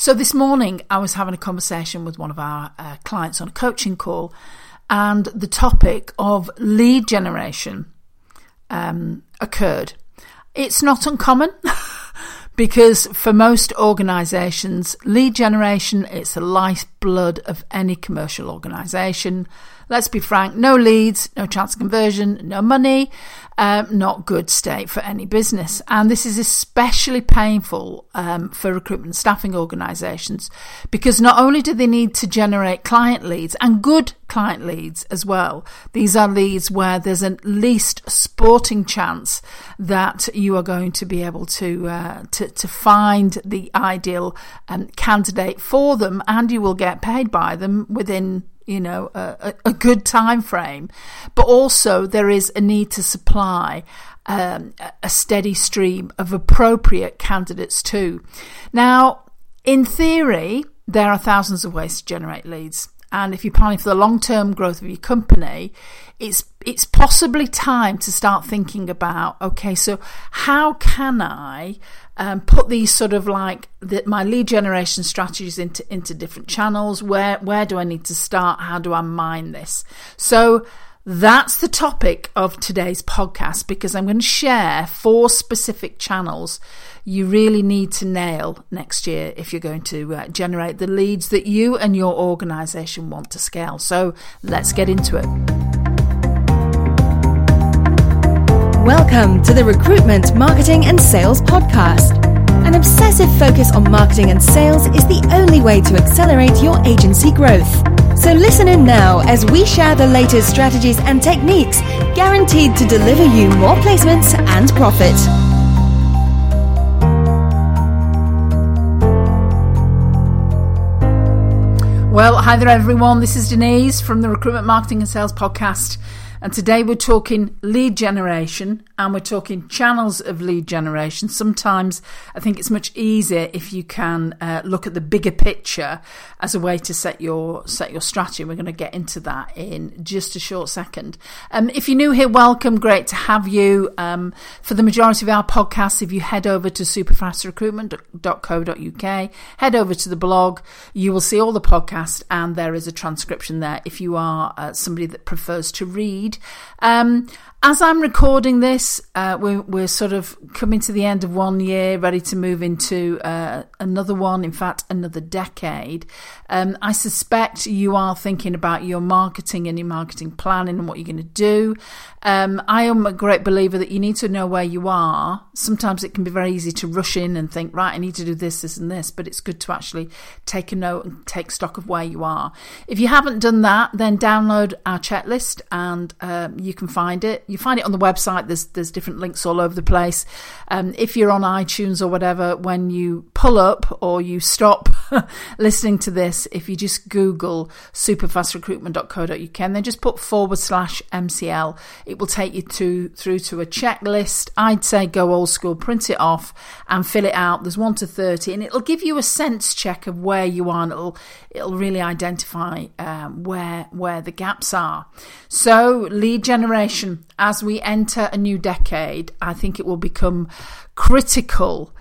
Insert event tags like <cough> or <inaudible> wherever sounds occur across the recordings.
So this morning, I was having a conversation with one of our uh, clients on a coaching call, and the topic of lead generation um, occurred. It's not uncommon. <laughs> because for most organizations lead generation it's the lifeblood of any commercial organization let's be frank no leads no chance of conversion no money um, not good state for any business. And this is especially painful um, for recruitment staffing organisations because not only do they need to generate client leads and good client leads as well, these are leads where there's at least sporting chance that you are going to be able to uh, to, to find the ideal um, candidate for them, and you will get paid by them within you know a, a, good time frame but also there is a need to supply um, a steady stream of appropriate candidates too. Now in theory there are thousands of ways to generate leads and if you're planning for the long-term growth of your company it's it's possibly time to start thinking about okay so how can i um, put these sort of like the, my lead generation strategies into into different channels. Where where do I need to start? How do I mine this? So that's the topic of today's podcast because I'm going to share four specific channels you really need to nail next year if you're going to uh, generate the leads that you and your organization want to scale. So let's get into it. Welcome to the Recruitment, Marketing and Sales Podcast. An obsessive focus on marketing and sales is the only way to accelerate your agency growth. So listen in now as we share the latest strategies and techniques guaranteed to deliver you more placements and profit. Well, hi there, everyone. This is Denise from the Recruitment, Marketing and Sales Podcast. And today we're talking lead generation and we're talking channels of lead generation. Sometimes I think it's much easier if you can uh, look at the bigger picture as a way to set your set your strategy. We're going to get into that in just a short second. Um, if you're new here, welcome. Great to have you. Um, for the majority of our podcasts, if you head over to superfastrecruitment.co.uk, head over to the blog, you will see all the podcasts and there is a transcription there if you are uh, somebody that prefers to read. Um, as I'm recording this, uh, we're, we're, sort of coming to the end of one year, ready to move into uh, another one, in fact, another decade. Um, I suspect you are thinking about your marketing and your marketing planning and what you're going to do. Um, I am a great believer that you need to know where you are. Sometimes it can be very easy to rush in and think, right, I need to do this, this, and this, but it's good to actually take a note and take stock of where you are. If you haven't done that, then download our checklist and um, you can find it you find it on the website. There's there's different links all over the place. Um, if you're on iTunes or whatever, when you pull up or you stop <laughs> listening to this, if you just Google superfastrecruitment.co.uk and then just put forward slash MCL, it will take you to through to a checklist. I'd say go old school, print it off and fill it out. There's one to thirty, and it'll give you a sense check of where you are, and it'll it'll really identify um, where where the gaps are. So lead generation as we enter a new decade, I think it will become critical.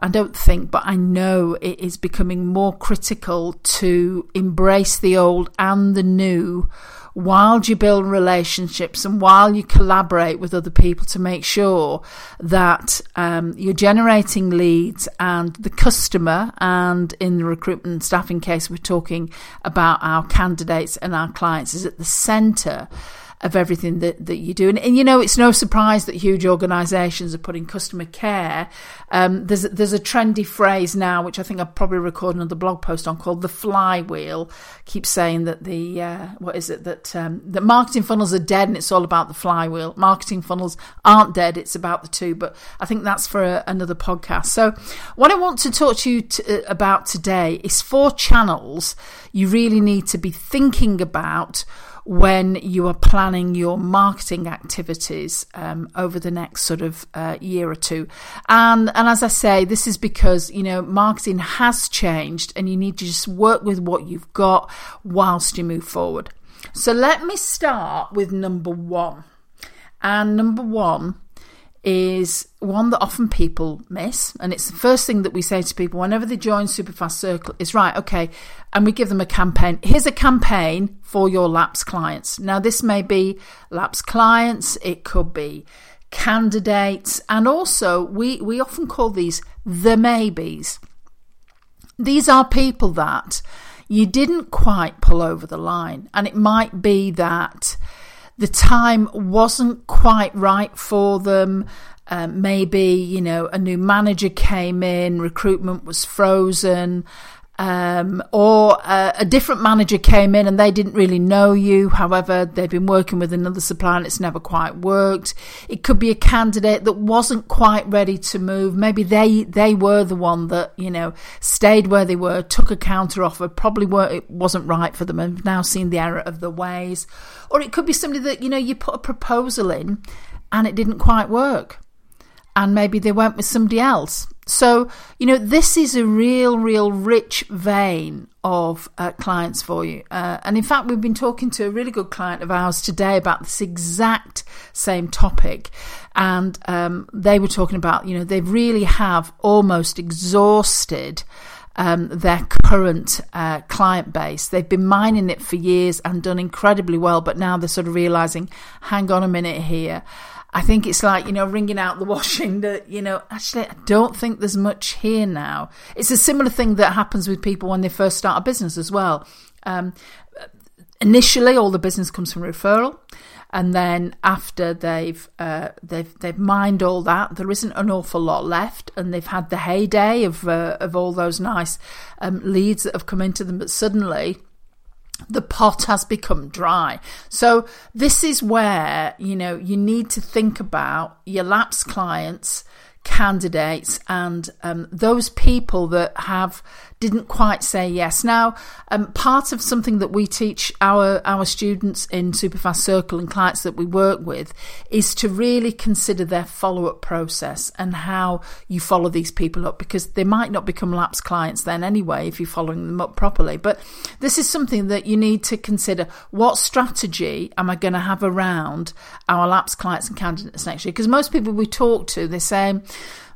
I don't think, but I know it is becoming more critical to embrace the old and the new while you build relationships and while you collaborate with other people to make sure that um, you're generating leads and the customer, and in the recruitment and staffing case, we're talking about our candidates and our clients, is at the centre of everything that, that you do. And, and, you know, it's no surprise that huge organisations are putting customer care. Um, there's there's a trendy phrase now, which I think I'll probably record another blog post on, called the flywheel. Keep saying that the uh, what is it that um, that marketing funnels are dead, and it's all about the flywheel. Marketing funnels aren't dead; it's about the two. But I think that's for a, another podcast. So, what I want to talk to you uh, about today is four channels you really need to be thinking about when you are planning your marketing activities um, over the next sort of uh, year or two. And and as I say, this is because you know marketing has changed, and you need to just work with what you've got whilst you move forward. So let me start with number one, and number one is one that often people miss. And it's the first thing that we say to people whenever they join Superfast Circle is right, okay, and we give them a campaign. Here's a campaign for your lapse clients. Now, this may be lapse clients, it could be candidates, and also we, we often call these the maybes. These are people that you didn't quite pull over the line, and it might be that the time wasn't quite right for them. Um, maybe, you know, a new manager came in, recruitment was frozen, um, or uh, a different manager came in and they didn't really know you. However, they've been working with another supplier and it's never quite worked. It could be a candidate that wasn't quite ready to move. Maybe they they were the one that you know stayed where they were, took a counter offer, probably were it wasn't right for them, and now seen the error of the ways. Or it could be somebody that you know you put a proposal in and it didn't quite work and maybe they went with somebody else. So, you know, this is a real, real rich vein of uh, clients for you. Uh, and in fact, we've been talking to a really good client of ours today about this exact same topic. And um, they were talking about, you know, they really have almost exhausted. Um, their current uh, client base. They've been mining it for years and done incredibly well, but now they're sort of realizing, hang on a minute here. I think it's like, you know, wringing out the <laughs> washing that, you know, actually, I don't think there's much here now. It's a similar thing that happens with people when they first start a business as well. Um, initially, all the business comes from referral. And then after they've uh, they've they've mined all that, there isn't an awful lot left, and they've had the heyday of uh, of all those nice um, leads that have come into them. But suddenly, the pot has become dry. So this is where, you know, you need to think about your lapse clients, candidates, and um, those people that have didn't quite say yes. Now, um, part of something that we teach our our students in Superfast Circle and clients that we work with is to really consider their follow up process and how you follow these people up because they might not become lapse clients then anyway if you're following them up properly. But this is something that you need to consider. What strategy am I going to have around our lapse clients and candidates next year? Because most people we talk to, they say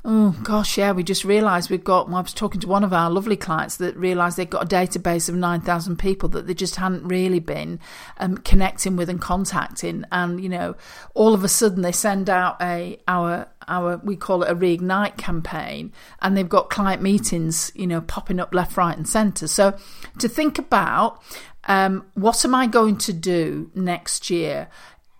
Oh gosh, yeah, we just realised we've got. Well, I was talking to one of our lovely clients that realised they've got a database of nine thousand people that they just hadn't really been um, connecting with and contacting, and you know, all of a sudden they send out a our our we call it a reignite campaign, and they've got client meetings, you know, popping up left, right, and centre. So to think about um, what am I going to do next year?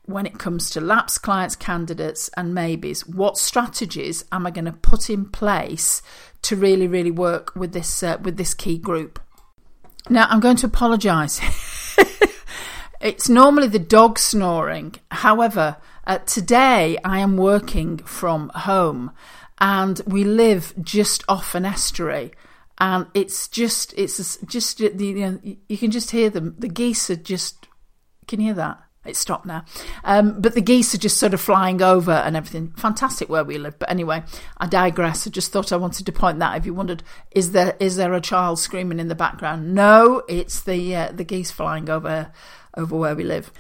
When it comes to lapse clients, candidates, and maybes, what strategies am I going to put in place to really, really work with this uh, with this key group? Now, I'm going to apologise. <laughs> it's normally the dog snoring. However, uh, today I am working from home, and we live just off an estuary and it's just it's just you, know, you can just hear them the geese are just can you hear that it's stopped now. Um, but the geese are just sort of flying over and everything. Fantastic where we live. But anyway, I digress. I just thought I wanted to point that. If you wondered, is there is there a child screaming in the background? No, it's the uh, the geese flying over over where we live.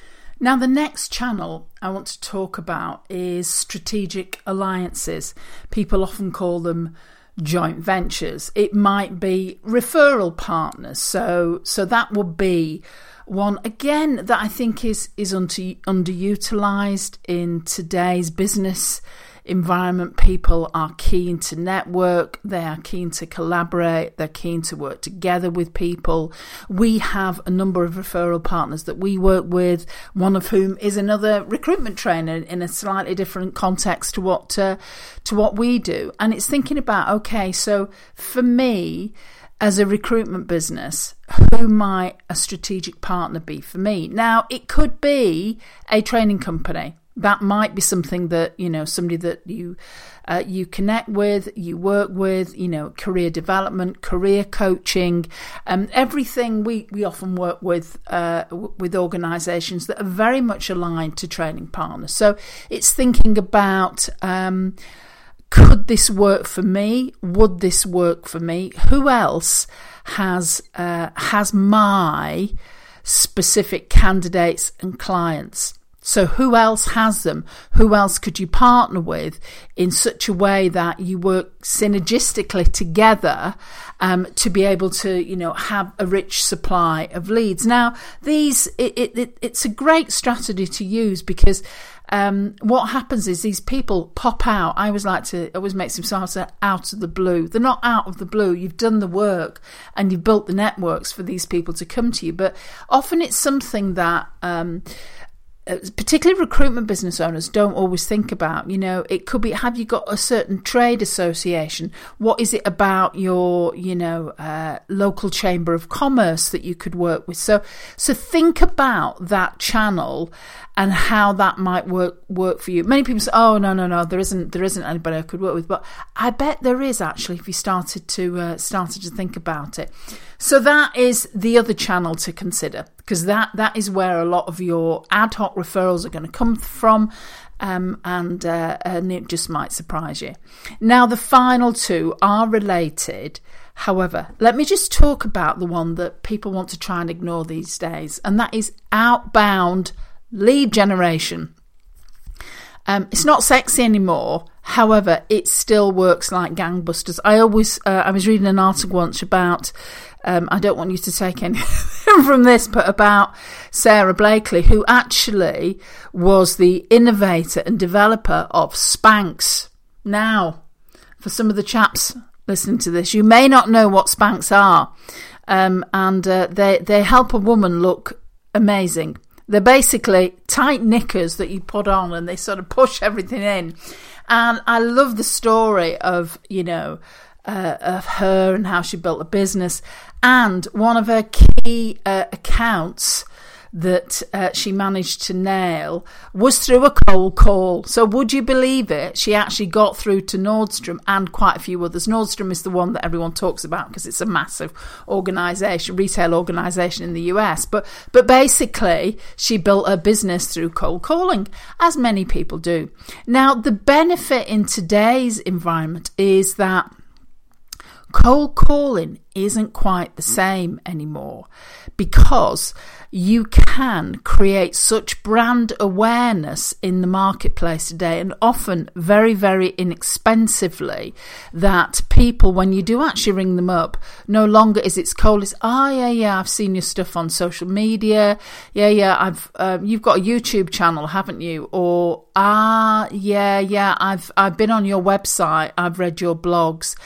Now, the next channel I want to talk about is strategic alliances. People often call them joint ventures. It might be referral partners. So so that would be one again that I think is is under, underutilized in today's business environment. People are keen to network, they are keen to collaborate, they're keen to work together with people. We have a number of referral partners that we work with, one of whom is another recruitment trainer in a slightly different context to what uh, to what we do. And it's thinking about okay, so for me as a recruitment business, who might a strategic partner be for me? Now, it could be a training company. That might be something that you know somebody that you uh, you connect with, you work with, you know, career development, career coaching, um, everything. We we often work with uh, with organisations that are very much aligned to training partners. So it's thinking about. Um, could this work for me? Would this work for me? Who else has uh, has my specific candidates and clients? So who else has them? Who else could you partner with in such a way that you work synergistically together um, to be able to, you know, have a rich supply of leads? Now, these it, it, it's a great strategy to use because um, what happens is these people pop out. I always like to always make some sounds out of the blue. They're not out of the blue. You've done the work and you've built the networks for these people to come to you. But often it's something that um, particularly recruitment business owners don't always think about. You know, it could be have you got a certain trade association? What is it about your, you know, uh, local chamber of commerce that you could work with? So, so think about that channel and how that might work work for you. Many people say, "Oh, no, no, no, there isn't there isn't anybody I could work with," but I bet there is actually if you started to uh, started to think about it. So that is the other channel to consider because that that is where a lot of your ad hoc referrals are going to come from. Um, and, uh, and it just might surprise you. Now, the final two are related. However, let me just talk about the one that people want to try and ignore these days, and that is outbound lead generation. Um, it's not sexy anymore. However, it still works like gangbusters. I always, uh, I was reading an article once about, um, I don't want you to take anything <laughs> from this, but about Sara Blakely, who actually was the innovator and developer of Spanx. Now, for some of the chaps listening to this, you may not know what Spanx are, um, and uh, they they help a woman look amazing. They're basically tight knickers that you put on and they sort of push everything in. And I love the story of, you know, uh, of her and how she built a business. And one of her key uh, accounts that uh, she managed to nail was through a cold call. So, would you believe it? She actually got through to Nordstrom and quite a few others. Nordstrom is the one that everyone talks about because it's a massive organization, retail organization in the US. But, but basically, she built her business through cold calling, as many people do. Now, the benefit in today's environment is that cold calling isn't quite the same anymore because you can create such brand awareness in the marketplace today and often very, very inexpensively that people, when you do actually ring them up, no longer is it's cold. It's, ah, oh, yeah, yeah, I've seen your stuff on social media. Yeah, yeah, I've, um, you've got a YouTube channel, haven't you? Or, ah, yeah, yeah, I've, I've been on your website. I've read your blogs.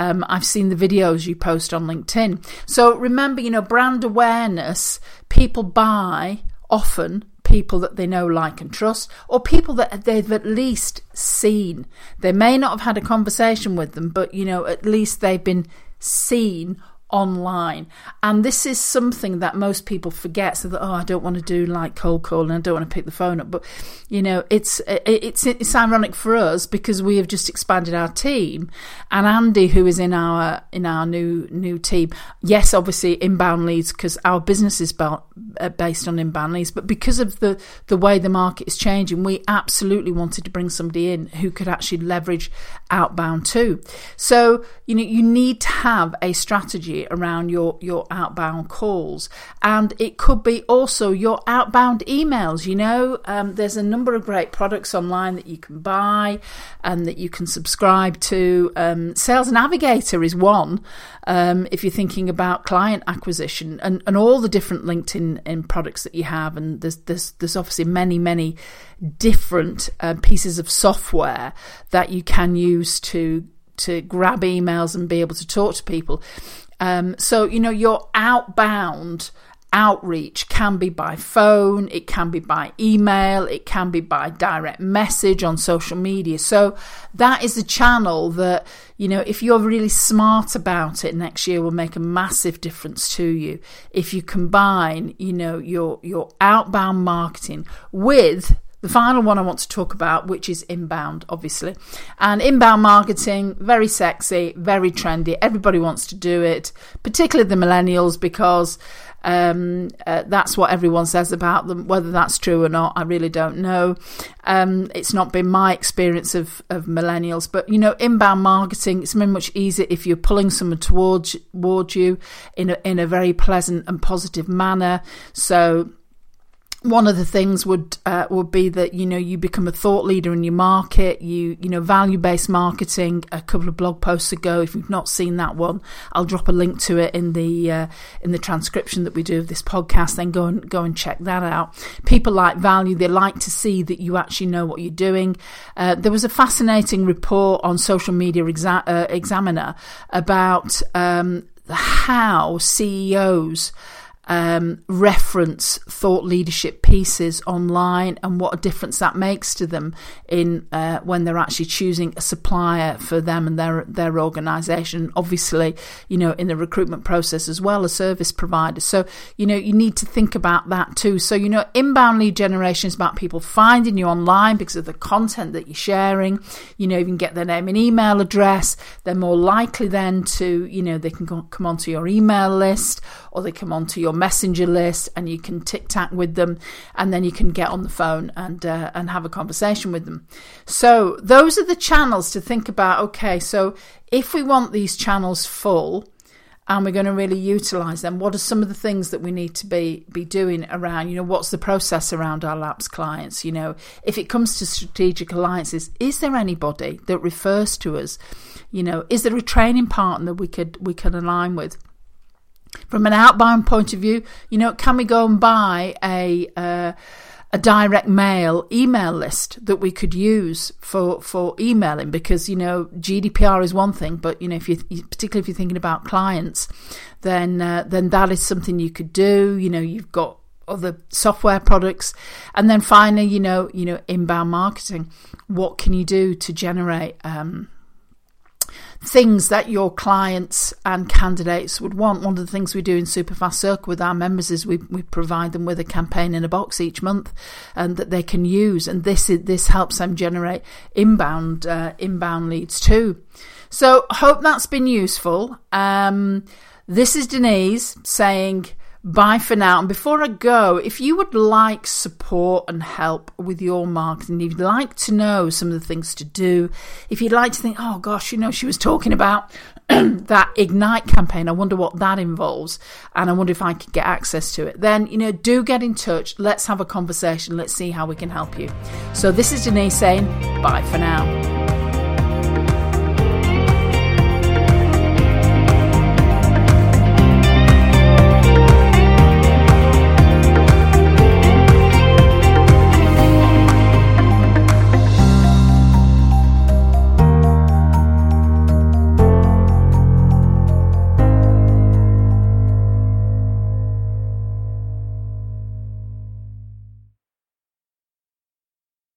Um, I've seen the videos you post on LinkedIn. So remember, you know, brand awareness, people buy often people that they know, like, and trust, or people that they've at least seen. They may not have had a conversation with them, but, you know, at least they've been seen online. And this is something that most people forget. So that, oh, I don't want to do like cold calling. I don't want to pick the phone up. But, you know, it's, it's, it's ironic for us because we have just expanded our team and Andy, who is in our, in our new, new team. Yes, obviously inbound leads because our business is uh, based on inbound leads, but because of the, the way the market is changing, we absolutely wanted to bring somebody in who could actually leverage outbound too. So, you know, you need to have a strategy around your, your outbound calls. And it could be also your outbound emails. You know, um, there's a number of great products online that you can buy and that you can subscribe to. Um, Sales Navigator is one um, if you're thinking about client acquisition and, and all the different LinkedIn in products that you have. And there's, there's, there's obviously many, many different uh, pieces of software that you can use to to grab emails and be able to talk to people. Um, so, you know, your outbound outreach can be by phone, it can be by email, it can be by direct message on social media. So that is a channel that, you know, if you're really smart about it next year will make a massive difference to you. If you combine, you know, your your outbound marketing with the final one I want to talk about, which is inbound, obviously. And inbound marketing, very sexy, very trendy. Everybody wants to do it, particularly the millennials, because um, uh, that's what everyone says about them. Whether that's true or not, I really don't know. Um, it's not been my experience of, of millennials, but you know, inbound marketing it's much easier if you're pulling someone towards towards you in a in a very pleasant and positive manner. So one of the things would uh, would be that you know you become a thought leader in your market. You you know value based marketing. A couple of blog posts ago, if you've not seen that one, I'll drop a link to it in the uh, in the transcription that we do of this podcast. Then go and go and check that out. People like value. They like to see that you actually know what you're doing. Uh, there was a fascinating report on Social Media Exa- uh, Examiner about um, how CEOs um, reference thought leadership pieces online and what a difference that makes to them in uh, when they're actually choosing a supplier for them and their their organisation. Obviously, you know, in the recruitment process as well a service provider. So you know, you need to think about that too. So you know, inbound lead generation is about people finding you online because of the content that you're sharing. You know, you can get their name and email address. They're more likely then to you know they can go, come onto your email list or they come onto your messenger list and you can tic tac with them and then you can get on the phone and uh, and have a conversation with them. So those are the channels to think about. Okay, so if we want these channels full and we're going to really utilize them what are some of the things that we need to be be doing around you know what's the process around our lapse clients you know if it comes to strategic alliances is there anybody that refers to us you know is there a training partner we could we could align with from an outbound point of view, you know, can we go and buy a uh, a direct mail email list that we could use for for emailing? Because you know, GDPR is one thing, but you know, if you particularly if you're thinking about clients, then uh, then that is something you could do. You know, you've got other software products and then finally you know you know inbound marketing what can you do to generate um, things that your clients and candidates would want. One of the things we do in Superfast Circle with our members is we, we provide them with a campaign in a box each month and that they can use. And this is, this helps them generate inbound uh, inbound leads too. So hope that's been useful. Um, this is Denise saying Bye for now. And before I go, if you would like support and help with your marketing, if you'd like to know some of the things to do, if you'd like to think, oh gosh, you know, she was talking about <clears throat> that Ignite campaign, I wonder what that involves, and I wonder if I could get access to it, then, you know, do get in touch. Let's have a conversation. Let's see how we can help you. So this is Denise saying bye for now.